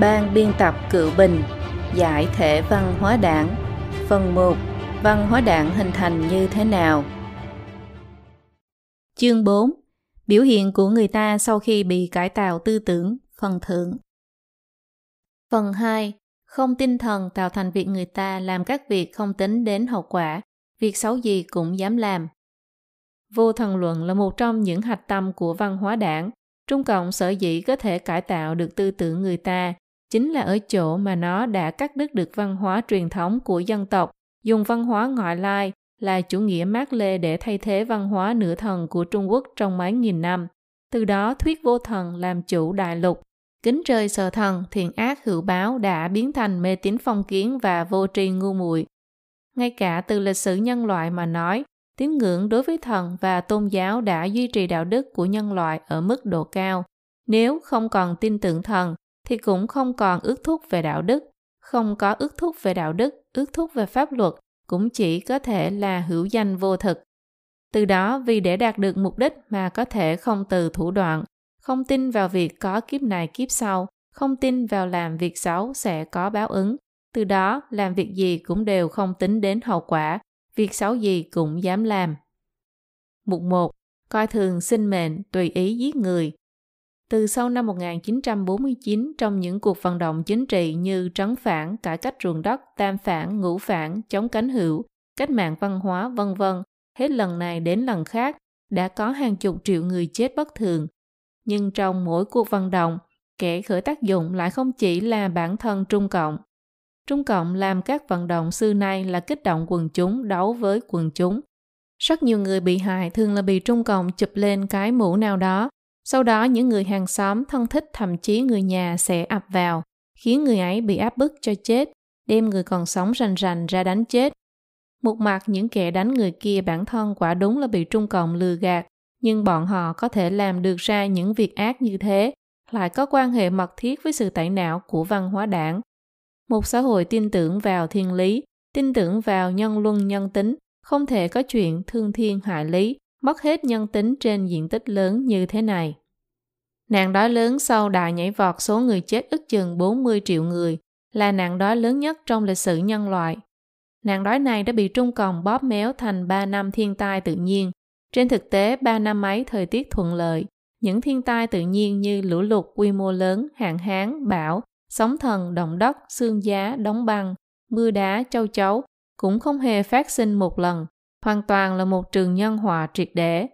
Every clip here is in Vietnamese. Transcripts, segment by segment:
Ban biên tập Cựu Bình, Giải thể văn hóa đảng. Phần 1 Văn hóa đảng hình thành như thế nào? Chương 4 Biểu hiện của người ta sau khi bị cải tạo tư tưởng, Phần thưởng. Phần 2 Không tinh thần tạo thành việc người ta làm các việc không tính đến hậu quả, Việc xấu gì cũng dám làm. Vô thần luận là một trong những hạch tâm của văn hóa đảng, Trung Cộng sở dĩ có thể cải tạo được tư tưởng người ta chính là ở chỗ mà nó đã cắt đứt được văn hóa truyền thống của dân tộc, dùng văn hóa ngoại lai là chủ nghĩa mát lê để thay thế văn hóa nửa thần của Trung Quốc trong mấy nghìn năm. Từ đó thuyết vô thần làm chủ đại lục. Kính trời sợ thần, thiện ác hữu báo đã biến thành mê tín phong kiến và vô tri ngu muội. Ngay cả từ lịch sử nhân loại mà nói, tín ngưỡng đối với thần và tôn giáo đã duy trì đạo đức của nhân loại ở mức độ cao. Nếu không còn tin tưởng thần, thì cũng không còn ước thúc về đạo đức. Không có ước thúc về đạo đức, ước thúc về pháp luật cũng chỉ có thể là hữu danh vô thực. Từ đó vì để đạt được mục đích mà có thể không từ thủ đoạn, không tin vào việc có kiếp này kiếp sau, không tin vào làm việc xấu sẽ có báo ứng. Từ đó làm việc gì cũng đều không tính đến hậu quả, việc xấu gì cũng dám làm. Mục 1. Coi thường sinh mệnh, tùy ý giết người. Từ sau năm 1949, trong những cuộc vận động chính trị như trấn phản, cải cách ruộng đất, tam phản, ngũ phản, chống cánh hữu, cách mạng văn hóa, vân vân, hết lần này đến lần khác, đã có hàng chục triệu người chết bất thường. Nhưng trong mỗi cuộc vận động, kẻ khởi tác dụng lại không chỉ là bản thân Trung Cộng. Trung Cộng làm các vận động xưa nay là kích động quần chúng đấu với quần chúng. Rất nhiều người bị hại thường là bị Trung Cộng chụp lên cái mũ nào đó sau đó những người hàng xóm thân thích thậm chí người nhà sẽ ập vào, khiến người ấy bị áp bức cho chết, đem người còn sống rành rành ra đánh chết. Một mặt những kẻ đánh người kia bản thân quả đúng là bị Trung Cộng lừa gạt, nhưng bọn họ có thể làm được ra những việc ác như thế, lại có quan hệ mật thiết với sự tẩy não của văn hóa đảng. Một xã hội tin tưởng vào thiên lý, tin tưởng vào nhân luân nhân tính, không thể có chuyện thương thiên hại lý, mất hết nhân tính trên diện tích lớn như thế này. Nạn đói lớn sau đại nhảy vọt số người chết ức chừng 40 triệu người là nạn đói lớn nhất trong lịch sử nhân loại. Nạn đói này đã bị Trung Cộng bóp méo thành 3 năm thiên tai tự nhiên. Trên thực tế, 3 năm ấy thời tiết thuận lợi. Những thiên tai tự nhiên như lũ lụt quy mô lớn, hạn hán, bão, sóng thần, động đất, xương giá, đóng băng, mưa đá, châu chấu cũng không hề phát sinh một lần hoàn toàn là một trường nhân họa triệt để.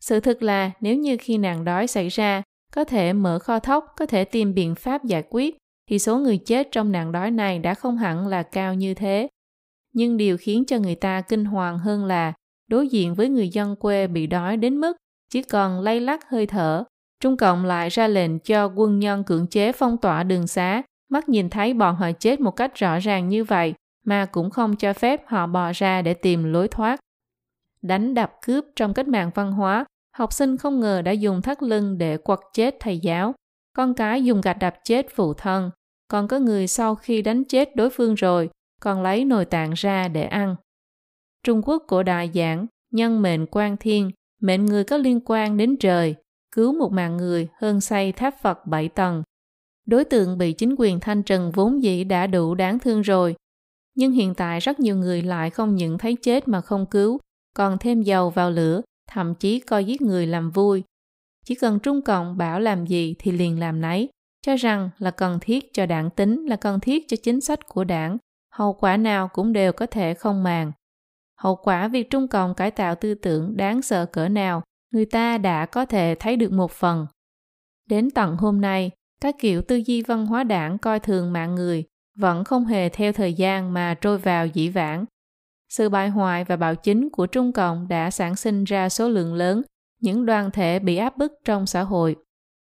Sự thực là nếu như khi nạn đói xảy ra, có thể mở kho thóc, có thể tìm biện pháp giải quyết, thì số người chết trong nạn đói này đã không hẳn là cao như thế. Nhưng điều khiến cho người ta kinh hoàng hơn là đối diện với người dân quê bị đói đến mức chỉ còn lay lắc hơi thở, Trung Cộng lại ra lệnh cho quân nhân cưỡng chế phong tỏa đường xá, mắt nhìn thấy bọn họ chết một cách rõ ràng như vậy, mà cũng không cho phép họ bò ra để tìm lối thoát. Đánh đập cướp trong cách mạng văn hóa, học sinh không ngờ đã dùng thắt lưng để quật chết thầy giáo, con cái dùng gạch đập chết phụ thân, còn có người sau khi đánh chết đối phương rồi, còn lấy nồi tạng ra để ăn. Trung Quốc cổ đại giảng, nhân mệnh quan thiên, mệnh người có liên quan đến trời, cứu một mạng người hơn xây tháp Phật bảy tầng. Đối tượng bị chính quyền thanh trừng vốn dĩ đã đủ đáng thương rồi, nhưng hiện tại rất nhiều người lại không những thấy chết mà không cứu, còn thêm dầu vào lửa, thậm chí coi giết người làm vui. Chỉ cần Trung Cộng bảo làm gì thì liền làm nấy, cho rằng là cần thiết cho đảng tính, là cần thiết cho chính sách của đảng, hậu quả nào cũng đều có thể không màng. Hậu quả việc Trung Cộng cải tạo tư tưởng đáng sợ cỡ nào, người ta đã có thể thấy được một phần. Đến tận hôm nay, các kiểu tư duy văn hóa đảng coi thường mạng người, vẫn không hề theo thời gian mà trôi vào dĩ vãng. Sự bại hoại và bạo chính của Trung Cộng đã sản sinh ra số lượng lớn những đoàn thể bị áp bức trong xã hội.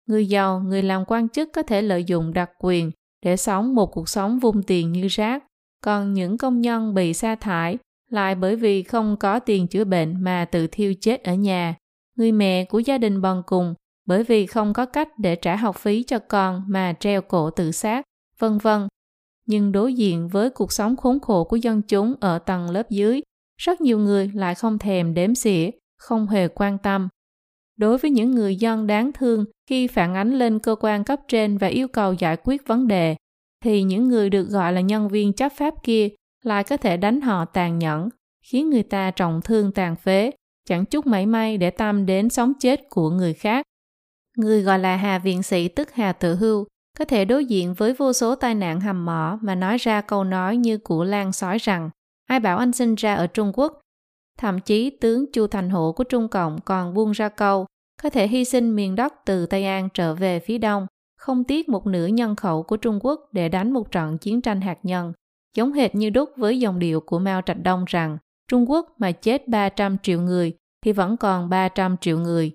Người giàu, người làm quan chức có thể lợi dụng đặc quyền để sống một cuộc sống vung tiền như rác, còn những công nhân bị sa thải lại bởi vì không có tiền chữa bệnh mà tự thiêu chết ở nhà. Người mẹ của gia đình bần cùng bởi vì không có cách để trả học phí cho con mà treo cổ tự sát, vân vân nhưng đối diện với cuộc sống khốn khổ của dân chúng ở tầng lớp dưới, rất nhiều người lại không thèm đếm xỉa, không hề quan tâm. đối với những người dân đáng thương khi phản ánh lên cơ quan cấp trên và yêu cầu giải quyết vấn đề, thì những người được gọi là nhân viên chấp pháp kia lại có thể đánh họ tàn nhẫn, khiến người ta trọng thương tàn phế, chẳng chút mảy may để tâm đến sống chết của người khác. Người gọi là Hà Viện Sĩ tức Hà Tự Hưu có thể đối diện với vô số tai nạn hầm mỏ mà nói ra câu nói như của Lan sói rằng ai bảo anh sinh ra ở Trung Quốc. Thậm chí tướng Chu Thành Hổ của Trung Cộng còn buông ra câu có thể hy sinh miền đất từ Tây An trở về phía đông, không tiếc một nửa nhân khẩu của Trung Quốc để đánh một trận chiến tranh hạt nhân, giống hệt như đúc với dòng điệu của Mao Trạch Đông rằng Trung Quốc mà chết 300 triệu người thì vẫn còn 300 triệu người.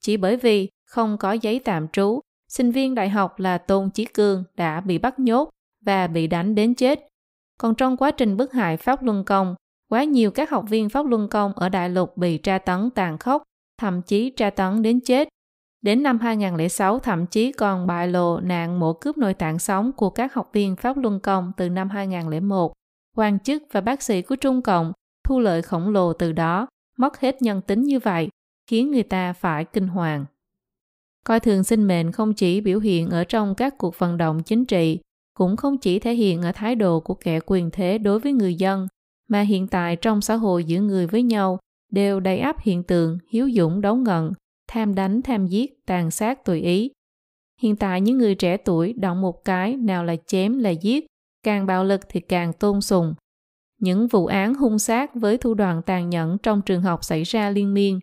Chỉ bởi vì không có giấy tạm trú, sinh viên đại học là Tôn Chí Cương đã bị bắt nhốt và bị đánh đến chết. Còn trong quá trình bức hại Pháp Luân Công, quá nhiều các học viên Pháp Luân Công ở Đại Lục bị tra tấn tàn khốc, thậm chí tra tấn đến chết. Đến năm 2006 thậm chí còn bại lộ nạn mổ cướp nội tạng sống của các học viên Pháp Luân Công từ năm 2001. Quan chức và bác sĩ của Trung Cộng thu lợi khổng lồ từ đó, mất hết nhân tính như vậy, khiến người ta phải kinh hoàng. Coi thường sinh mệnh không chỉ biểu hiện ở trong các cuộc vận động chính trị, cũng không chỉ thể hiện ở thái độ của kẻ quyền thế đối với người dân, mà hiện tại trong xã hội giữa người với nhau đều đầy áp hiện tượng hiếu dũng đấu ngận, tham đánh tham giết, tàn sát tùy ý. Hiện tại những người trẻ tuổi động một cái nào là chém là giết, càng bạo lực thì càng tôn sùng. Những vụ án hung sát với thủ đoạn tàn nhẫn trong trường học xảy ra liên miên.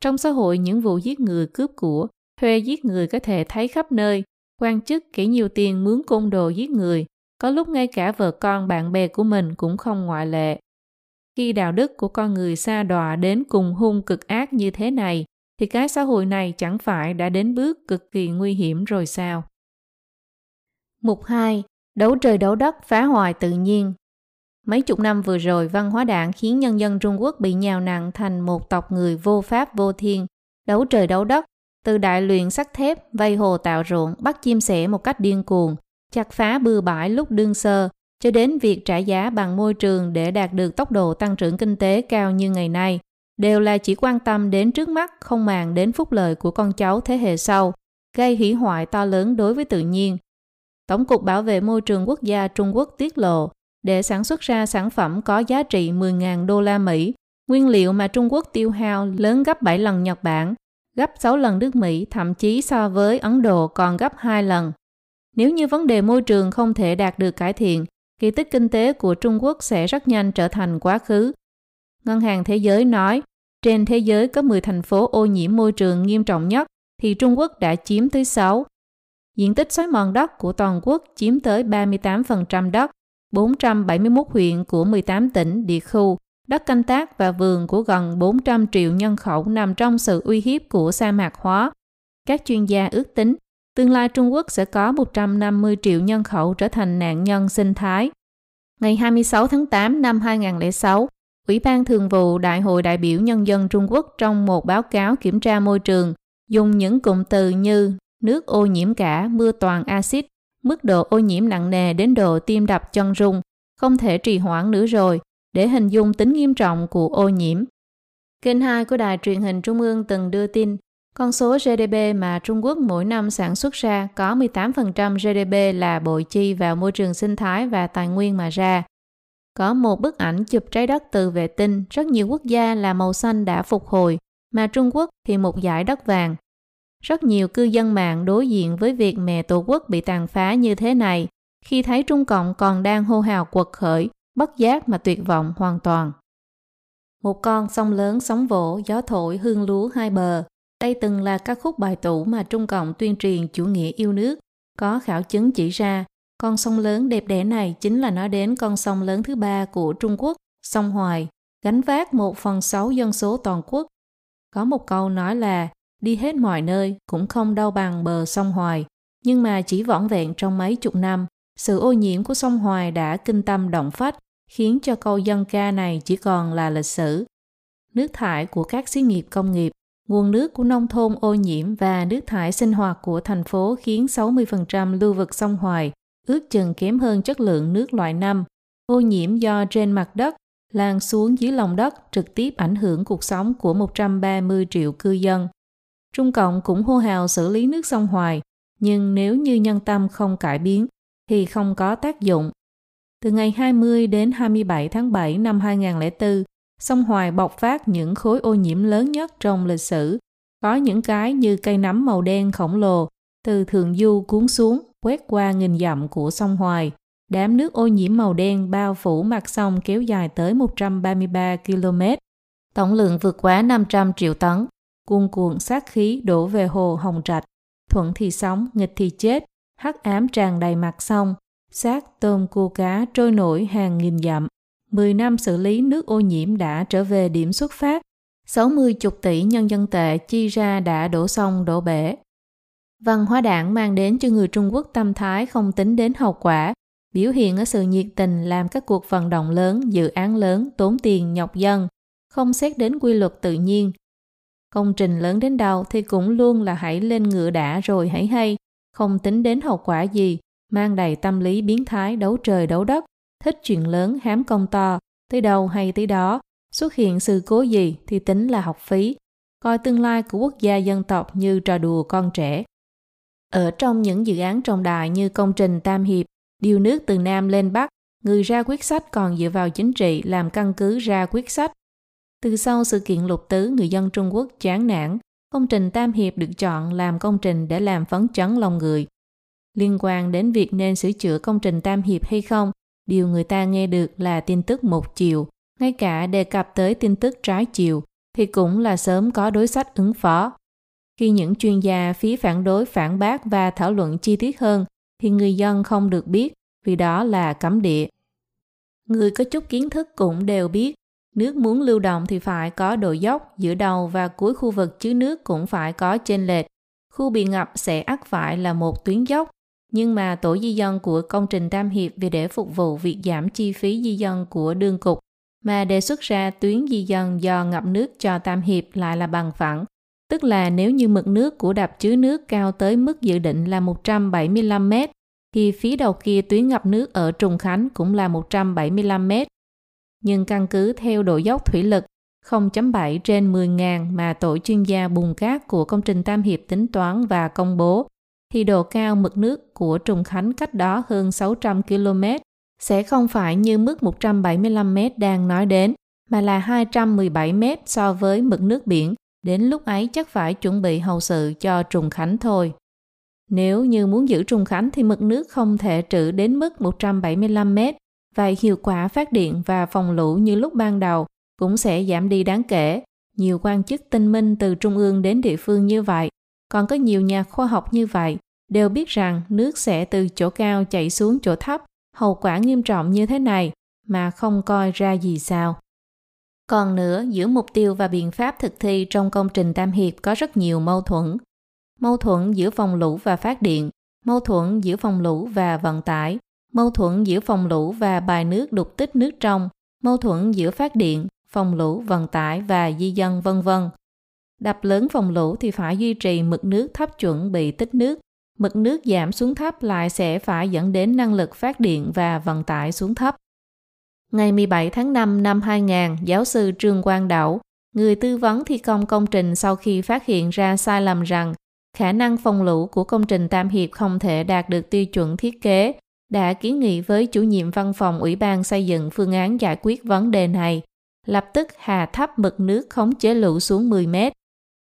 Trong xã hội những vụ giết người cướp của thuê giết người có thể thấy khắp nơi, quan chức kể nhiều tiền mướn côn đồ giết người, có lúc ngay cả vợ con bạn bè của mình cũng không ngoại lệ. Khi đạo đức của con người xa đọa đến cùng hung cực ác như thế này, thì cái xã hội này chẳng phải đã đến bước cực kỳ nguy hiểm rồi sao? Mục 2. Đấu trời đấu đất phá hoại tự nhiên Mấy chục năm vừa rồi, văn hóa đảng khiến nhân dân Trung Quốc bị nhào nặng thành một tộc người vô pháp vô thiên, đấu trời đấu đất, từ đại luyện sắt thép, vây hồ tạo ruộng, bắt chim sẻ một cách điên cuồng, chặt phá bừa bãi lúc đương sơ, cho đến việc trả giá bằng môi trường để đạt được tốc độ tăng trưởng kinh tế cao như ngày nay, đều là chỉ quan tâm đến trước mắt, không màng đến phúc lợi của con cháu thế hệ sau, gây hủy hoại to lớn đối với tự nhiên. Tổng cục Bảo vệ Môi trường Quốc gia Trung Quốc tiết lộ, để sản xuất ra sản phẩm có giá trị 10.000 đô la Mỹ, nguyên liệu mà Trung Quốc tiêu hao lớn gấp 7 lần Nhật Bản, gấp 6 lần nước Mỹ, thậm chí so với Ấn Độ còn gấp 2 lần. Nếu như vấn đề môi trường không thể đạt được cải thiện, kỳ tích kinh tế của Trung Quốc sẽ rất nhanh trở thành quá khứ. Ngân hàng Thế giới nói, trên thế giới có 10 thành phố ô nhiễm môi trường nghiêm trọng nhất, thì Trung Quốc đã chiếm tới 6. Diện tích xói mòn đất của toàn quốc chiếm tới 38% đất, 471 huyện của 18 tỉnh, địa khu đất canh tác và vườn của gần 400 triệu nhân khẩu nằm trong sự uy hiếp của sa mạc hóa. Các chuyên gia ước tính, tương lai Trung Quốc sẽ có 150 triệu nhân khẩu trở thành nạn nhân sinh thái. Ngày 26 tháng 8 năm 2006, Ủy ban Thường vụ Đại hội đại biểu Nhân dân Trung Quốc trong một báo cáo kiểm tra môi trường dùng những cụm từ như nước ô nhiễm cả, mưa toàn axit, mức độ ô nhiễm nặng nề đến độ tim đập chân rung, không thể trì hoãn nữa rồi, để hình dung tính nghiêm trọng của ô nhiễm. Kênh 2 của Đài truyền hình Trung ương từng đưa tin, con số GDP mà Trung Quốc mỗi năm sản xuất ra có 18% GDP là bội chi vào môi trường sinh thái và tài nguyên mà ra. Có một bức ảnh chụp trái đất từ vệ tinh, rất nhiều quốc gia là màu xanh đã phục hồi, mà Trung Quốc thì một giải đất vàng. Rất nhiều cư dân mạng đối diện với việc mẹ tổ quốc bị tàn phá như thế này, khi thấy Trung Cộng còn đang hô hào quật khởi, bất giác mà tuyệt vọng hoàn toàn. Một con sông lớn sóng vỗ, gió thổi, hương lúa hai bờ. Đây từng là các khúc bài tủ mà Trung Cộng tuyên truyền chủ nghĩa yêu nước. Có khảo chứng chỉ ra, con sông lớn đẹp đẽ này chính là nói đến con sông lớn thứ ba của Trung Quốc, sông Hoài, gánh vác một phần sáu dân số toàn quốc. Có một câu nói là đi hết mọi nơi cũng không đau bằng bờ sông Hoài, nhưng mà chỉ vỏn vẹn trong mấy chục năm, sự ô nhiễm của sông Hoài đã kinh tâm động phách, khiến cho câu dân ca này chỉ còn là lịch sử. Nước thải của các xí nghiệp công nghiệp, nguồn nước của nông thôn ô nhiễm và nước thải sinh hoạt của thành phố khiến 60% lưu vực sông Hoài ước chừng kém hơn chất lượng nước loại năm. Ô nhiễm do trên mặt đất lan xuống dưới lòng đất trực tiếp ảnh hưởng cuộc sống của 130 triệu cư dân. Trung Cộng cũng hô hào xử lý nước sông Hoài, nhưng nếu như nhân tâm không cải biến thì không có tác dụng. Từ ngày 20 đến 27 tháng 7 năm 2004, sông Hoài bộc phát những khối ô nhiễm lớn nhất trong lịch sử. Có những cái như cây nấm màu đen khổng lồ từ thượng du cuốn xuống, quét qua nghìn dặm của sông Hoài. Đám nước ô nhiễm màu đen bao phủ mặt sông kéo dài tới 133 km. Tổng lượng vượt quá 500 triệu tấn. Cuồn cuộn sát khí đổ về hồ Hồng Trạch. Thuận thì sống, nghịch thì chết. Hắc ám tràn đầy mặt sông. Xác tôm cua cá trôi nổi hàng nghìn dặm. 10 năm xử lý nước ô nhiễm đã trở về điểm xuất phát. 60 chục tỷ nhân dân tệ chi ra đã đổ sông đổ bể. Văn hóa đảng mang đến cho người Trung Quốc tâm thái không tính đến hậu quả, biểu hiện ở sự nhiệt tình làm các cuộc vận động lớn, dự án lớn, tốn tiền nhọc dân, không xét đến quy luật tự nhiên. Công trình lớn đến đâu thì cũng luôn là hãy lên ngựa đã rồi hãy hay, không tính đến hậu quả gì, mang đầy tâm lý biến thái đấu trời đấu đất, thích chuyện lớn hám công to, tới đâu hay tới đó, xuất hiện sự cố gì thì tính là học phí, coi tương lai của quốc gia dân tộc như trò đùa con trẻ. Ở trong những dự án trọng đại như công trình Tam Hiệp, điều nước từ Nam lên Bắc, người ra quyết sách còn dựa vào chính trị làm căn cứ ra quyết sách. Từ sau sự kiện lục tứ, người dân Trung Quốc chán nản, công trình Tam Hiệp được chọn làm công trình để làm phấn chấn lòng người. Liên quan đến việc nên sửa chữa công trình Tam Hiệp hay không, điều người ta nghe được là tin tức một chiều, ngay cả đề cập tới tin tức trái chiều thì cũng là sớm có đối sách ứng phó. Khi những chuyên gia phía phản đối phản bác và thảo luận chi tiết hơn thì người dân không được biết vì đó là cấm địa. Người có chút kiến thức cũng đều biết nước muốn lưu động thì phải có độ dốc giữa đầu và cuối khu vực chứa nước cũng phải có trên lệch. Khu bị ngập sẽ ắt phải là một tuyến dốc nhưng mà tổ di dân của công trình Tam Hiệp vì để phục vụ việc giảm chi phí di dân của đương cục mà đề xuất ra tuyến di dân do ngập nước cho Tam Hiệp lại là bằng phẳng. Tức là nếu như mực nước của đập chứa nước cao tới mức dự định là 175 m, thì phía đầu kia tuyến ngập nước ở Trùng Khánh cũng là 175 m. Nhưng căn cứ theo độ dốc thủy lực 0.7 trên 10.000 mà tổ chuyên gia bùn cát của công trình Tam Hiệp tính toán và công bố, thì độ cao mực nước của Trùng Khánh cách đó hơn 600 km sẽ không phải như mức 175 m đang nói đến, mà là 217 m so với mực nước biển. Đến lúc ấy chắc phải chuẩn bị hậu sự cho Trùng Khánh thôi. Nếu như muốn giữ Trùng Khánh thì mực nước không thể trữ đến mức 175 mét và hiệu quả phát điện và phòng lũ như lúc ban đầu cũng sẽ giảm đi đáng kể. Nhiều quan chức tinh minh từ trung ương đến địa phương như vậy, còn có nhiều nhà khoa học như vậy đều biết rằng nước sẽ từ chỗ cao chảy xuống chỗ thấp hậu quả nghiêm trọng như thế này mà không coi ra gì sao. Còn nữa, giữa mục tiêu và biện pháp thực thi trong công trình Tam Hiệp có rất nhiều mâu thuẫn. Mâu thuẫn giữa phòng lũ và phát điện, mâu thuẫn giữa phòng lũ và vận tải, mâu thuẫn giữa phòng lũ và bài nước đục tích nước trong, mâu thuẫn giữa phát điện, phòng lũ, vận tải và di dân vân vân. Đập lớn phòng lũ thì phải duy trì mực nước thấp chuẩn bị tích nước mực nước giảm xuống thấp lại sẽ phải dẫn đến năng lực phát điện và vận tải xuống thấp. Ngày 17 tháng 5 năm 2000, giáo sư Trương Quang Đảo, người tư vấn thi công công trình sau khi phát hiện ra sai lầm rằng khả năng phòng lũ của công trình Tam Hiệp không thể đạt được tiêu chuẩn thiết kế, đã kiến nghị với chủ nhiệm văn phòng Ủy ban xây dựng phương án giải quyết vấn đề này, lập tức hạ thấp mực nước khống chế lũ xuống 10 mét.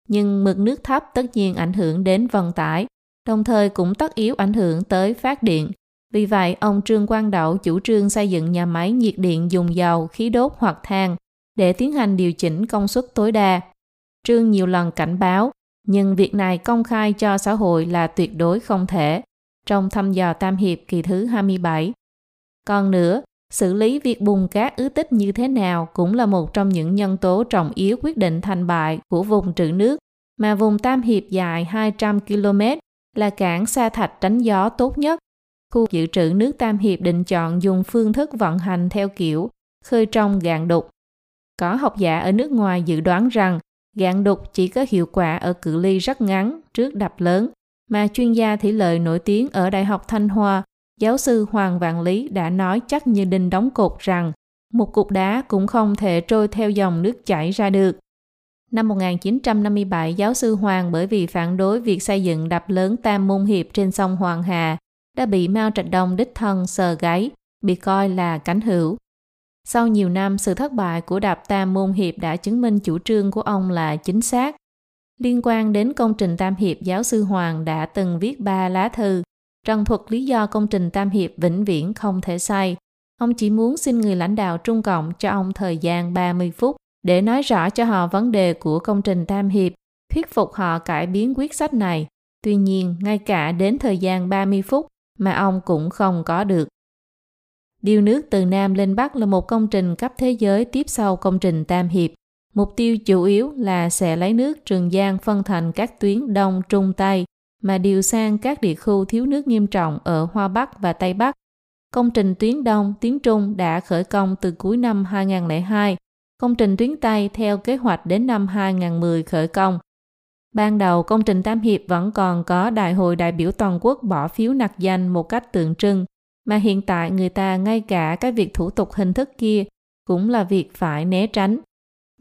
Nhưng mực nước thấp tất nhiên ảnh hưởng đến vận tải, đồng thời cũng tất yếu ảnh hưởng tới phát điện. Vì vậy, ông Trương Quang Đậu chủ trương xây dựng nhà máy nhiệt điện dùng dầu, khí đốt hoặc than để tiến hành điều chỉnh công suất tối đa. Trương nhiều lần cảnh báo, nhưng việc này công khai cho xã hội là tuyệt đối không thể. Trong thăm dò Tam Hiệp kỳ thứ 27. Còn nữa, xử lý việc bùn cát ứ tích như thế nào cũng là một trong những nhân tố trọng yếu quyết định thành bại của vùng trữ nước mà vùng Tam Hiệp dài 200 km là cảng sa thạch tránh gió tốt nhất. Khu dự trữ nước Tam Hiệp định chọn dùng phương thức vận hành theo kiểu khơi trong gạn đục. Có học giả ở nước ngoài dự đoán rằng gạn đục chỉ có hiệu quả ở cự ly rất ngắn trước đập lớn, mà chuyên gia thủy lợi nổi tiếng ở Đại học Thanh Hoa, giáo sư Hoàng Vạn Lý đã nói chắc như đinh đóng cột rằng một cục đá cũng không thể trôi theo dòng nước chảy ra được. Năm 1957, giáo sư Hoàng bởi vì phản đối việc xây dựng đập lớn Tam Môn Hiệp trên sông Hoàng Hà đã bị Mao Trạch Đông đích thân sờ gáy, bị coi là cánh hữu. Sau nhiều năm, sự thất bại của đập Tam Môn Hiệp đã chứng minh chủ trương của ông là chính xác. Liên quan đến công trình Tam Hiệp, giáo sư Hoàng đã từng viết ba lá thư, trần thuật lý do công trình Tam Hiệp vĩnh viễn không thể xây. Ông chỉ muốn xin người lãnh đạo Trung Cộng cho ông thời gian 30 phút để nói rõ cho họ vấn đề của công trình Tam Hiệp, thuyết phục họ cải biến quyết sách này. Tuy nhiên, ngay cả đến thời gian 30 phút mà ông cũng không có được. Điều nước từ Nam lên Bắc là một công trình cấp thế giới tiếp sau công trình Tam Hiệp. Mục tiêu chủ yếu là sẽ lấy nước Trường Giang phân thành các tuyến Đông, Trung, Tây mà điều sang các địa khu thiếu nước nghiêm trọng ở Hoa Bắc và Tây Bắc. Công trình tuyến Đông, tuyến Trung đã khởi công từ cuối năm 2002 Công trình tuyến Tây theo kế hoạch đến năm 2010 khởi công. Ban đầu công trình Tam Hiệp vẫn còn có đại hội đại biểu toàn quốc bỏ phiếu nặc danh một cách tượng trưng, mà hiện tại người ta ngay cả cái việc thủ tục hình thức kia cũng là việc phải né tránh.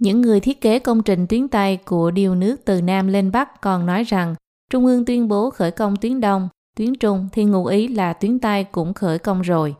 Những người thiết kế công trình tuyến Tây của điều nước từ Nam lên Bắc còn nói rằng Trung ương tuyên bố khởi công tuyến Đông, tuyến Trung thì ngụ ý là tuyến Tây cũng khởi công rồi.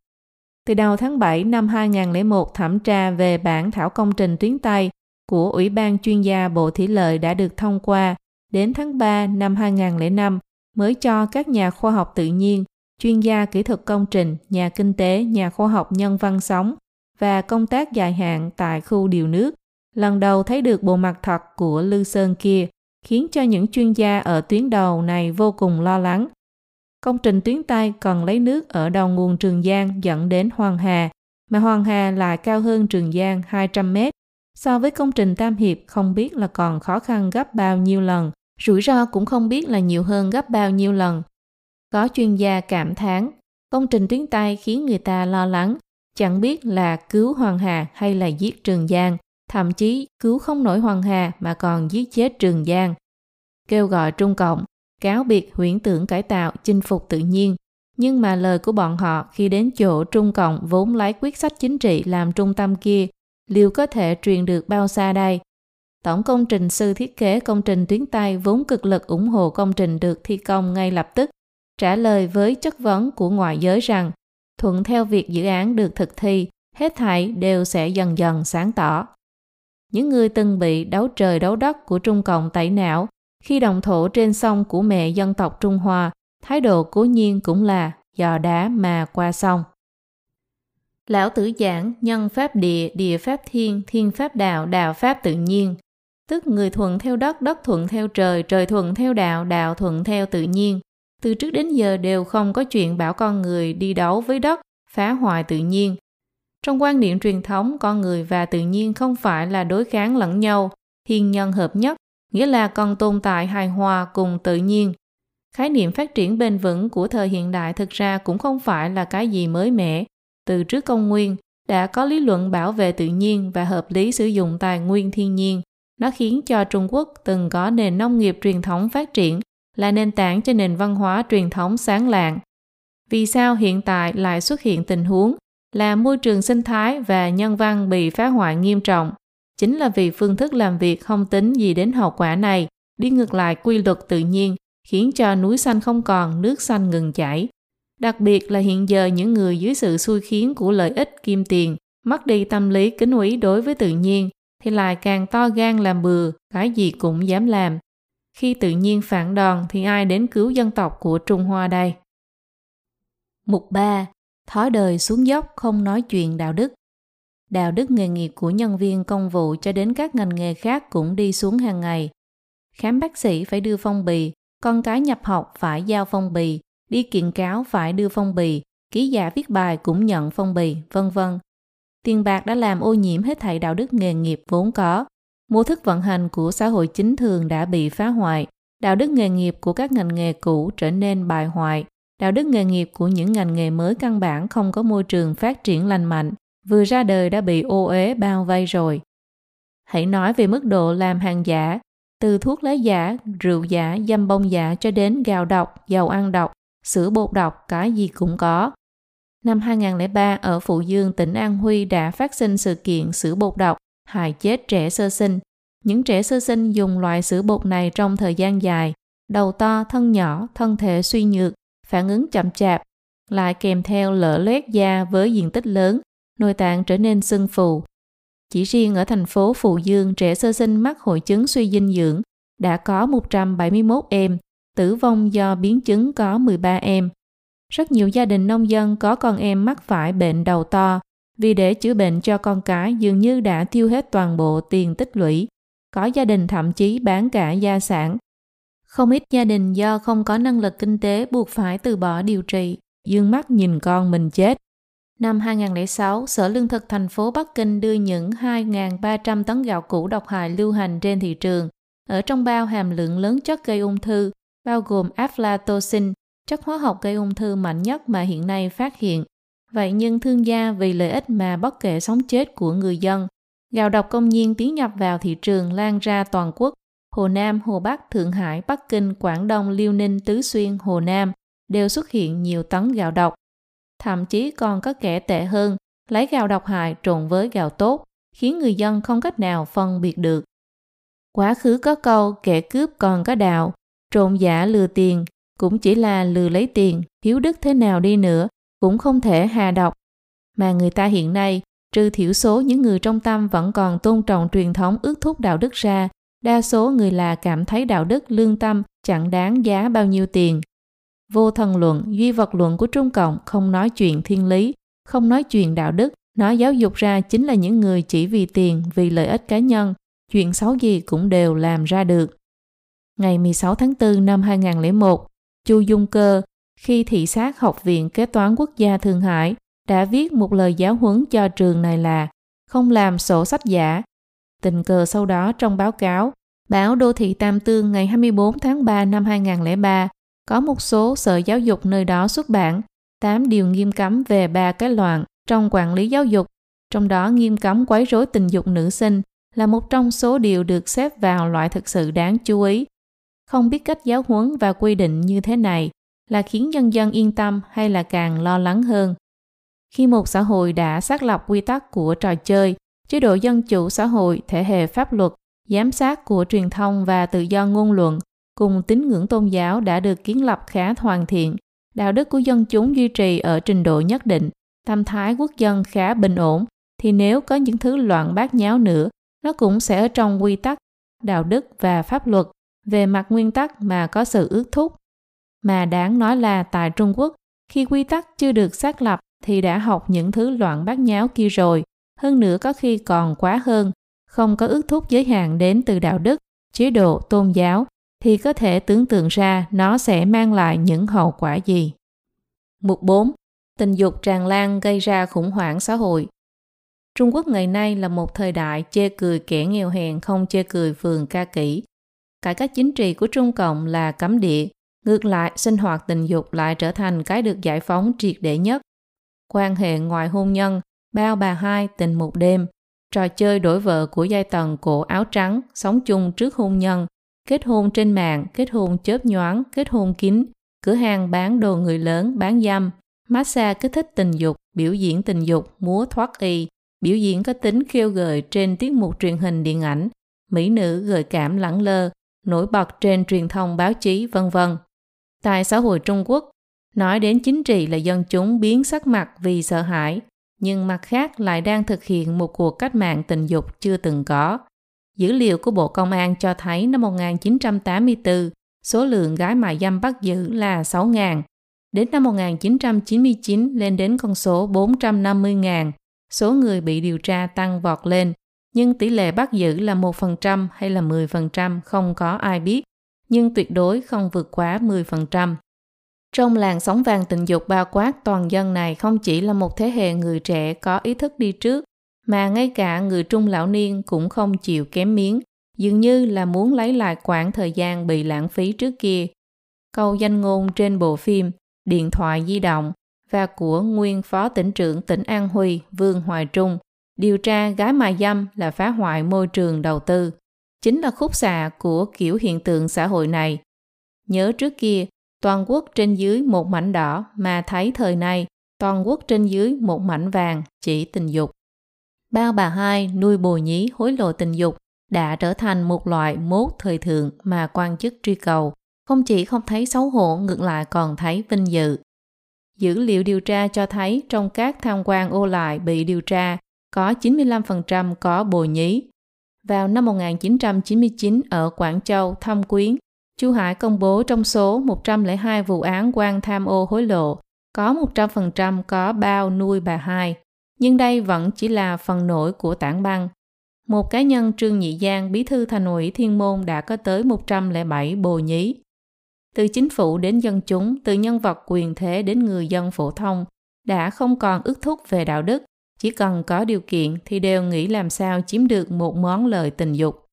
Từ đầu tháng 7 năm 2001, thẩm tra về bản thảo công trình tuyến Tây của Ủy ban chuyên gia Bộ Thủy lợi đã được thông qua đến tháng 3 năm 2005 mới cho các nhà khoa học tự nhiên, chuyên gia kỹ thuật công trình, nhà kinh tế, nhà khoa học nhân văn sống và công tác dài hạn tại khu điều nước lần đầu thấy được bộ mặt thật của Lư Sơn kia, khiến cho những chuyên gia ở tuyến đầu này vô cùng lo lắng Công trình tuyến Tây cần lấy nước ở đầu nguồn Trường Giang dẫn đến Hoàng Hà, mà Hoàng Hà lại cao hơn Trường Giang 200 mét. So với công trình Tam Hiệp không biết là còn khó khăn gấp bao nhiêu lần, rủi ro cũng không biết là nhiều hơn gấp bao nhiêu lần. Có chuyên gia cảm thán, công trình tuyến Tây khiến người ta lo lắng, chẳng biết là cứu Hoàng Hà hay là giết Trường Giang, thậm chí cứu không nổi Hoàng Hà mà còn giết chết Trường Giang. Kêu gọi Trung Cộng cáo biệt huyễn tưởng cải tạo chinh phục tự nhiên. Nhưng mà lời của bọn họ khi đến chỗ Trung Cộng vốn lấy quyết sách chính trị làm trung tâm kia, liệu có thể truyền được bao xa đây? Tổng công trình sư thiết kế công trình tuyến Tây vốn cực lực ủng hộ công trình được thi công ngay lập tức, trả lời với chất vấn của ngoại giới rằng thuận theo việc dự án được thực thi, hết thảy đều sẽ dần dần sáng tỏ. Những người từng bị đấu trời đấu đất của Trung Cộng tẩy não khi đồng thổ trên sông của mẹ dân tộc Trung Hoa, thái độ cố nhiên cũng là dò đá mà qua sông. Lão tử giảng nhân pháp địa, địa pháp thiên, thiên pháp đạo, đạo pháp tự nhiên. Tức người thuận theo đất, đất thuận theo trời, trời thuận theo đạo, đạo thuận theo tự nhiên. Từ trước đến giờ đều không có chuyện bảo con người đi đấu với đất, phá hoại tự nhiên. Trong quan niệm truyền thống, con người và tự nhiên không phải là đối kháng lẫn nhau, thiên nhân hợp nhất, nghĩa là còn tồn tại hài hòa cùng tự nhiên. Khái niệm phát triển bền vững của thời hiện đại thực ra cũng không phải là cái gì mới mẻ. Từ trước công nguyên, đã có lý luận bảo vệ tự nhiên và hợp lý sử dụng tài nguyên thiên nhiên. Nó khiến cho Trung Quốc từng có nền nông nghiệp truyền thống phát triển, là nền tảng cho nền văn hóa truyền thống sáng lạng. Vì sao hiện tại lại xuất hiện tình huống là môi trường sinh thái và nhân văn bị phá hoại nghiêm trọng? Chính là vì phương thức làm việc không tính gì đến hậu quả này, đi ngược lại quy luật tự nhiên, khiến cho núi xanh không còn, nước xanh ngừng chảy. Đặc biệt là hiện giờ những người dưới sự xui khiến của lợi ích kim tiền, mất đi tâm lý kính úy đối với tự nhiên, thì lại càng to gan làm bừa, cái gì cũng dám làm. Khi tự nhiên phản đòn thì ai đến cứu dân tộc của Trung Hoa đây? Mục 3. Thói đời xuống dốc không nói chuyện đạo đức đạo đức nghề nghiệp của nhân viên công vụ cho đến các ngành nghề khác cũng đi xuống hàng ngày. Khám bác sĩ phải đưa phong bì, con cái nhập học phải giao phong bì, đi kiện cáo phải đưa phong bì, ký giả viết bài cũng nhận phong bì, vân vân. Tiền bạc đã làm ô nhiễm hết thảy đạo đức nghề nghiệp vốn có. Mô thức vận hành của xã hội chính thường đã bị phá hoại, đạo đức nghề nghiệp của các ngành nghề cũ trở nên bài hoại, đạo đức nghề nghiệp của những ngành nghề mới căn bản không có môi trường phát triển lành mạnh, vừa ra đời đã bị ô uế bao vây rồi. Hãy nói về mức độ làm hàng giả, từ thuốc lá giả, rượu giả, dâm bông giả cho đến gạo độc, dầu ăn độc, sữa bột độc, cái gì cũng có. Năm 2003 ở Phụ Dương, tỉnh An Huy đã phát sinh sự kiện sữa bột độc hại chết trẻ sơ sinh. Những trẻ sơ sinh dùng loại sữa bột này trong thời gian dài, đầu to, thân nhỏ, thân thể suy nhược, phản ứng chậm chạp, lại kèm theo lở loét da với diện tích lớn, nội tạng trở nên sưng phù. Chỉ riêng ở thành phố Phù Dương, trẻ sơ sinh mắc hội chứng suy dinh dưỡng đã có 171 em, tử vong do biến chứng có 13 em. Rất nhiều gia đình nông dân có con em mắc phải bệnh đầu to, vì để chữa bệnh cho con cái dường như đã tiêu hết toàn bộ tiền tích lũy. Có gia đình thậm chí bán cả gia sản. Không ít gia đình do không có năng lực kinh tế buộc phải từ bỏ điều trị, dương mắt nhìn con mình chết. Năm 2006, Sở Lương thực thành phố Bắc Kinh đưa những 2.300 tấn gạo cũ độc hại lưu hành trên thị trường, ở trong bao hàm lượng lớn chất gây ung thư, bao gồm aflatoxin, chất hóa học gây ung thư mạnh nhất mà hiện nay phát hiện. Vậy nhưng thương gia vì lợi ích mà bất kể sống chết của người dân, gạo độc công nhiên tiến nhập vào thị trường lan ra toàn quốc. Hồ Nam, Hồ Bắc, Thượng Hải, Bắc Kinh, Quảng Đông, Liêu Ninh, Tứ Xuyên, Hồ Nam đều xuất hiện nhiều tấn gạo độc. Thậm chí còn có kẻ tệ hơn, lấy gạo độc hại trộn với gạo tốt, khiến người dân không cách nào phân biệt được. Quá khứ có câu kẻ cướp còn có đạo, trộn giả lừa tiền, cũng chỉ là lừa lấy tiền, hiếu đức thế nào đi nữa, cũng không thể hà độc. Mà người ta hiện nay, trừ thiểu số những người trong tâm vẫn còn tôn trọng truyền thống ước thúc đạo đức ra, đa số người là cảm thấy đạo đức lương tâm chẳng đáng giá bao nhiêu tiền. Vô thần luận, duy vật luận của Trung Cộng không nói chuyện thiên lý, không nói chuyện đạo đức, nói giáo dục ra chính là những người chỉ vì tiền, vì lợi ích cá nhân, chuyện xấu gì cũng đều làm ra được. Ngày 16 tháng 4 năm 2001, Chu Dung Cơ, khi thị sát Học viện Kế toán Quốc gia Thượng Hải, đã viết một lời giáo huấn cho trường này là không làm sổ sách giả. Tình cờ sau đó trong báo cáo, báo Đô thị Tam Tương ngày 24 tháng 3 năm 2003 có một số sở giáo dục nơi đó xuất bản 8 điều nghiêm cấm về ba cái loạn trong quản lý giáo dục, trong đó nghiêm cấm quấy rối tình dục nữ sinh là một trong số điều được xếp vào loại thực sự đáng chú ý. Không biết cách giáo huấn và quy định như thế này là khiến nhân dân yên tâm hay là càng lo lắng hơn. Khi một xã hội đã xác lập quy tắc của trò chơi, chế độ dân chủ xã hội thể hệ pháp luật, giám sát của truyền thông và tự do ngôn luận cùng tín ngưỡng tôn giáo đã được kiến lập khá hoàn thiện, đạo đức của dân chúng duy trì ở trình độ nhất định, tâm thái quốc dân khá bình ổn, thì nếu có những thứ loạn bát nháo nữa, nó cũng sẽ ở trong quy tắc, đạo đức và pháp luật về mặt nguyên tắc mà có sự ước thúc. Mà đáng nói là tại Trung Quốc, khi quy tắc chưa được xác lập thì đã học những thứ loạn bát nháo kia rồi, hơn nữa có khi còn quá hơn, không có ước thúc giới hạn đến từ đạo đức, chế độ, tôn giáo, thì có thể tưởng tượng ra nó sẽ mang lại những hậu quả gì. Mục 4. Tình dục tràn lan gây ra khủng hoảng xã hội. Trung Quốc ngày nay là một thời đại chê cười kẻ nghèo hèn không chê cười phường ca kỹ. Cải cách chính trị của Trung Cộng là cấm địa, ngược lại sinh hoạt tình dục lại trở thành cái được giải phóng triệt để nhất. Quan hệ ngoài hôn nhân, bao bà hai tình một đêm, trò chơi đổi vợ của giai tầng cổ áo trắng, sống chung trước hôn nhân, kết hôn trên mạng, kết hôn chớp nhoáng, kết hôn kín, cửa hàng bán đồ người lớn, bán dâm, massage kích thích tình dục, biểu diễn tình dục, múa thoát y, biểu diễn có tính khiêu gợi trên tiết mục truyền hình điện ảnh, mỹ nữ gợi cảm lẳng lơ, nổi bật trên truyền thông báo chí vân vân. Tại xã hội Trung Quốc, nói đến chính trị là dân chúng biến sắc mặt vì sợ hãi, nhưng mặt khác lại đang thực hiện một cuộc cách mạng tình dục chưa từng có. Dữ liệu của Bộ Công an cho thấy năm 1984, số lượng gái mại dâm bắt giữ là 6.000. Đến năm 1999 lên đến con số 450.000. Số người bị điều tra tăng vọt lên, nhưng tỷ lệ bắt giữ là 1% hay là 10% không có ai biết, nhưng tuyệt đối không vượt quá 10%. Trong làng sóng vàng tình dục bao quát toàn dân này không chỉ là một thế hệ người trẻ có ý thức đi trước, mà ngay cả người trung lão niên cũng không chịu kém miếng, dường như là muốn lấy lại quãng thời gian bị lãng phí trước kia. Câu danh ngôn trên bộ phim Điện thoại di động và của nguyên phó tỉnh trưởng tỉnh An Huy Vương Hoài Trung điều tra gái mại dâm là phá hoại môi trường đầu tư chính là khúc xạ của kiểu hiện tượng xã hội này. Nhớ trước kia, toàn quốc trên dưới một mảnh đỏ mà thấy thời này toàn quốc trên dưới một mảnh vàng chỉ tình dục. Bao bà hai nuôi bồ nhí hối lộ tình dục đã trở thành một loại mốt thời thượng mà quan chức truy cầu, không chỉ không thấy xấu hổ ngược lại còn thấy vinh dự. Dữ liệu điều tra cho thấy trong các tham quan ô lại bị điều tra, có 95% có bồ nhí. Vào năm 1999 ở Quảng Châu, Thâm Quyến, Chu Hải công bố trong số 102 vụ án quan tham ô hối lộ, có 100% có bao nuôi bà hai. Nhưng đây vẫn chỉ là phần nổi của tảng băng. Một cá nhân Trương Nhị Giang, bí thư thành ủy Thiên Môn đã có tới 107 bồ nhí. Từ chính phủ đến dân chúng, từ nhân vật quyền thế đến người dân phổ thông, đã không còn ước thúc về đạo đức, chỉ cần có điều kiện thì đều nghĩ làm sao chiếm được một món lời tình dục.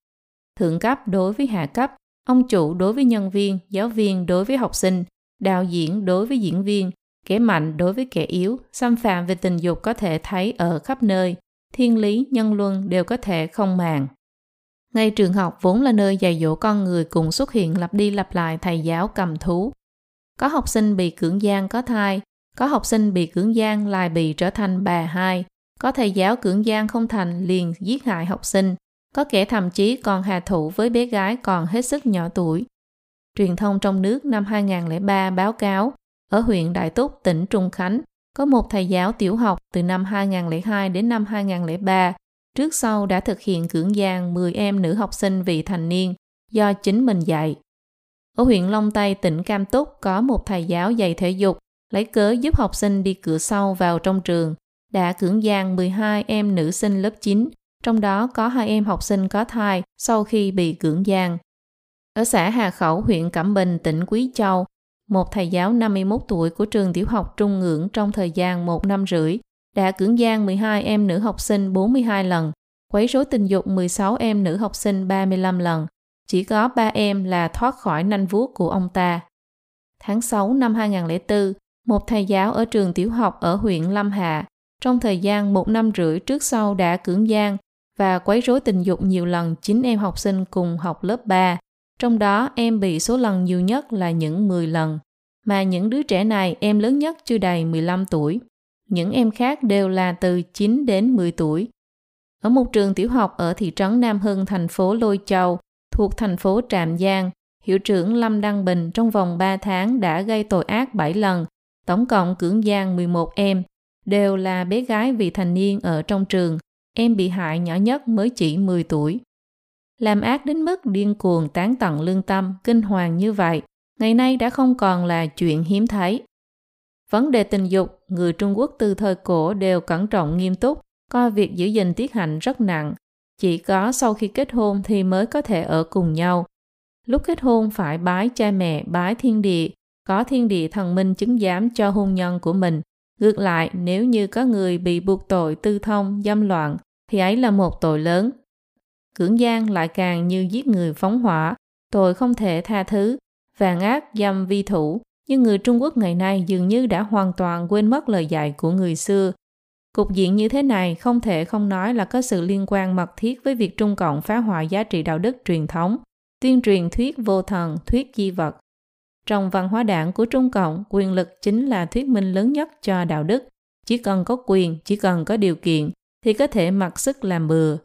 Thượng cấp đối với hạ cấp, ông chủ đối với nhân viên, giáo viên đối với học sinh, đạo diễn đối với diễn viên, kẻ mạnh đối với kẻ yếu, xâm phạm về tình dục có thể thấy ở khắp nơi, thiên lý, nhân luân đều có thể không màng. Ngay trường học vốn là nơi dạy dỗ con người cùng xuất hiện lặp đi lặp lại thầy giáo cầm thú. Có học sinh bị cưỡng gian có thai, có học sinh bị cưỡng gian lại bị trở thành bà hai, có thầy giáo cưỡng gian không thành liền giết hại học sinh, có kẻ thậm chí còn hạ thủ với bé gái còn hết sức nhỏ tuổi. Truyền thông trong nước năm 2003 báo cáo, ở huyện Đại Túc, tỉnh Trung Khánh, có một thầy giáo tiểu học từ năm 2002 đến năm 2003, trước sau đã thực hiện cưỡng gian 10 em nữ học sinh vị thành niên do chính mình dạy. Ở huyện Long Tây, tỉnh Cam Túc có một thầy giáo dạy thể dục lấy cớ giúp học sinh đi cửa sau vào trong trường, đã cưỡng gian 12 em nữ sinh lớp 9, trong đó có hai em học sinh có thai sau khi bị cưỡng gian. Ở xã Hà Khẩu, huyện Cẩm Bình, tỉnh Quý Châu, một thầy giáo 51 tuổi của trường tiểu học Trung Ngưỡng trong thời gian một năm rưỡi đã cưỡng gian 12 em nữ học sinh 42 lần, quấy rối tình dục 16 em nữ học sinh 35 lần. Chỉ có 3 em là thoát khỏi nanh vuốt của ông ta. Tháng 6 năm 2004, một thầy giáo ở trường tiểu học ở huyện Lâm Hà, trong thời gian một năm rưỡi trước sau đã cưỡng gian và quấy rối tình dục nhiều lần 9 em học sinh cùng học lớp 3. Trong đó em bị số lần nhiều nhất là những 10 lần, mà những đứa trẻ này em lớn nhất chưa đầy 15 tuổi. Những em khác đều là từ 9 đến 10 tuổi. Ở một trường tiểu học ở thị trấn Nam Hưng, thành phố Lôi Châu, thuộc thành phố Trạm Giang, hiệu trưởng Lâm Đăng Bình trong vòng 3 tháng đã gây tội ác 7 lần, tổng cộng cưỡng gian 11 em, đều là bé gái vị thành niên ở trong trường, em bị hại nhỏ nhất mới chỉ 10 tuổi. Làm ác đến mức điên cuồng tán tận lương tâm, kinh hoàng như vậy, ngày nay đã không còn là chuyện hiếm thấy. Vấn đề tình dục, người Trung Quốc từ thời cổ đều cẩn trọng nghiêm túc, coi việc giữ gìn tiết hạnh rất nặng. Chỉ có sau khi kết hôn thì mới có thể ở cùng nhau. Lúc kết hôn phải bái cha mẹ, bái thiên địa, có thiên địa thần minh chứng giám cho hôn nhân của mình. Ngược lại, nếu như có người bị buộc tội tư thông, dâm loạn, thì ấy là một tội lớn. Cưỡng gian lại càng như giết người phóng hỏa, tội không thể tha thứ, vàng ác dâm vi thủ, nhưng người Trung Quốc ngày nay dường như đã hoàn toàn quên mất lời dạy của người xưa. Cục diện như thế này không thể không nói là có sự liên quan mật thiết với việc Trung Cộng phá hoại giá trị đạo đức truyền thống, tuyên truyền thuyết vô thần, thuyết di vật. Trong văn hóa đảng của Trung Cộng, quyền lực chính là thuyết minh lớn nhất cho đạo đức. Chỉ cần có quyền, chỉ cần có điều kiện, thì có thể mặc sức làm bừa.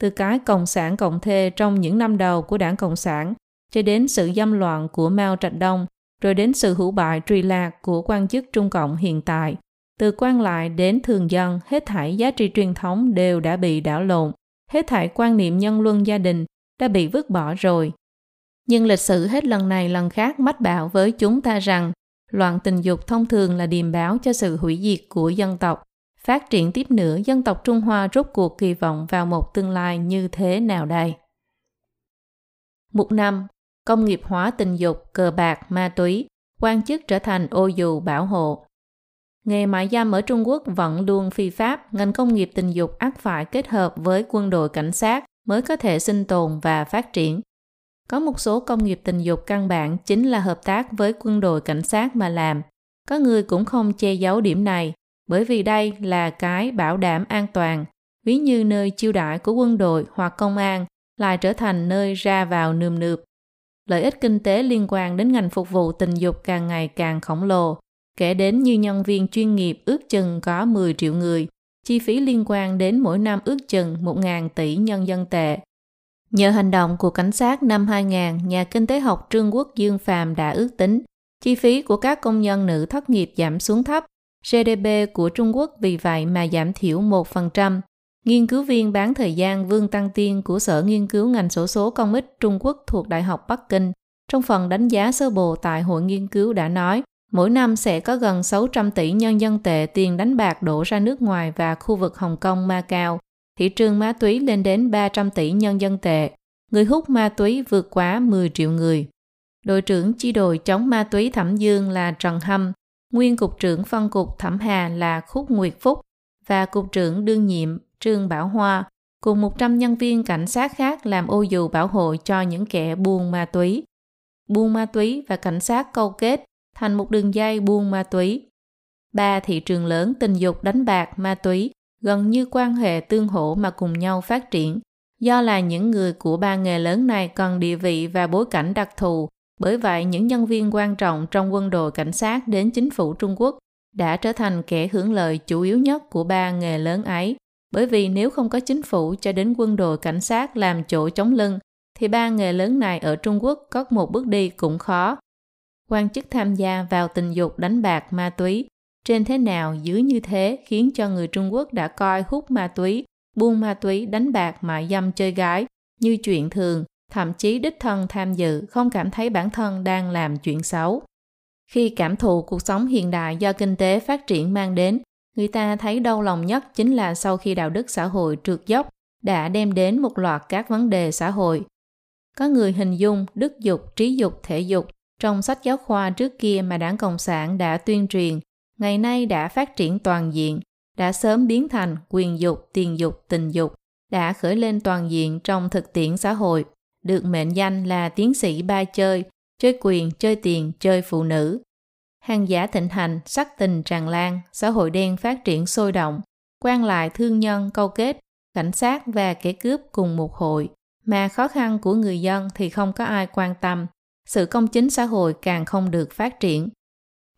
Từ cái Cộng sản Cộng thê trong những năm đầu của đảng Cộng sản, cho đến sự dâm loạn của Mao Trạch Đông, rồi đến sự hữu bại trùy lạc của quan chức Trung Cộng hiện tại. Từ quan lại đến thường dân, hết thảy giá trị truyền thống đều đã bị đảo lộn, hết thảy quan niệm nhân luân gia đình đã bị vứt bỏ rồi. Nhưng lịch sử hết lần này lần khác mách bảo với chúng ta rằng loạn tình dục thông thường là điềm báo cho sự hủy diệt của dân tộc. Phát triển tiếp nữa, dân tộc Trung Hoa rốt cuộc kỳ vọng vào một tương lai như thế nào đây? Mục năm công nghiệp hóa tình dục, cờ bạc, ma túy, quan chức trở thành ô dù bảo hộ. Nghề mại dâm ở Trung Quốc vẫn luôn phi pháp, ngành công nghiệp tình dục ắt phải kết hợp với quân đội cảnh sát mới có thể sinh tồn và phát triển. Có một số công nghiệp tình dục căn bản chính là hợp tác với quân đội cảnh sát mà làm. Có người cũng không che giấu điểm này, bởi vì đây là cái bảo đảm an toàn. Ví như nơi chiêu đãi của quân đội hoặc công an lại trở thành nơi ra vào nườm nượp, lợi ích kinh tế liên quan đến ngành phục vụ tình dục càng ngày càng khổng lồ. Kể đến như nhân viên chuyên nghiệp ước chừng có 10 triệu người, chi phí liên quan đến mỗi năm ước chừng 1.000 tỷ nhân dân tệ. Nhờ hành động của cảnh sát năm 2000, nhà kinh tế học Trương Quốc Dương Phàm đã ước tính chi phí của các công nhân nữ thất nghiệp giảm xuống thấp, GDP của Trung Quốc vì vậy mà giảm thiểu 1%. Nghiên cứu viên bán thời gian Vương Tăng Tiên của Sở Nghiên cứu ngành sổ số công ích Trung Quốc thuộc Đại học Bắc Kinh trong phần đánh giá sơ bộ tại hội nghiên cứu đã nói mỗi năm sẽ có gần 600 tỷ nhân dân tệ tiền đánh bạc đổ ra nước ngoài và khu vực Hồng Kông, Macau. Thị trường ma túy lên đến 300 tỷ nhân dân tệ. Người hút ma túy vượt quá 10 triệu người. Đội trưởng chi đội chống ma túy Thẩm Dương là Trần Hâm, nguyên cục trưởng phân cục Thẩm Hà là Khúc Nguyệt Phúc và cục trưởng đương nhiệm Trương Bảo Hoa cùng 100 nhân viên cảnh sát khác làm ô dù bảo hộ cho những kẻ buôn ma túy. Buôn ma túy và cảnh sát câu kết thành một đường dây buôn ma túy. Ba thị trường lớn tình dục đánh bạc ma túy gần như quan hệ tương hỗ mà cùng nhau phát triển. Do là những người của ba nghề lớn này cần địa vị và bối cảnh đặc thù, bởi vậy những nhân viên quan trọng trong quân đội cảnh sát đến chính phủ Trung Quốc đã trở thành kẻ hưởng lợi chủ yếu nhất của ba nghề lớn ấy. Bởi vì nếu không có chính phủ cho đến quân đội cảnh sát làm chỗ chống lưng, thì ba nghề lớn này ở Trung Quốc có một bước đi cũng khó quan chức tham gia vào tình dục đánh bạc ma túy trên thế nào dưới như thế khiến cho người Trung Quốc đã coi hút ma túy, buôn ma túy, đánh bạc, mại dâm chơi gái như chuyện thường, thậm chí đích thân tham dự không cảm thấy bản thân đang làm chuyện xấu. Khi cảm thụ cuộc sống hiện đại do kinh tế phát triển mang đến, người ta thấy đau lòng nhất chính là sau khi đạo đức xã hội trượt dốc đã đem đến một loạt các vấn đề xã hội. Có người hình dung đức dục, trí dục, thể dục trong sách giáo khoa trước kia mà đảng Cộng sản đã tuyên truyền, ngày nay đã phát triển toàn diện, đã sớm biến thành quyền dục, tiền dục, tình dục, đã khởi lên toàn diện trong thực tiễn xã hội, được mệnh danh là tiến sĩ ba chơi, chơi quyền, chơi tiền, chơi phụ nữ. Hàng giả thịnh hành, sắc tình tràn lan, xã hội đen phát triển sôi động, quan lại thương nhân câu kết, cảnh sát và kẻ cướp cùng một hội, mà khó khăn của người dân thì không có ai quan tâm, sự công chính xã hội càng không được phát triển.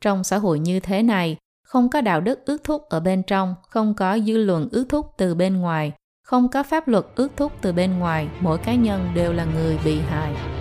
Trong xã hội như thế này, không có đạo đức ước thúc ở bên trong, không có dư luận ước thúc từ bên ngoài, không có pháp luật ước thúc từ bên ngoài, mỗi cá nhân đều là người bị hại.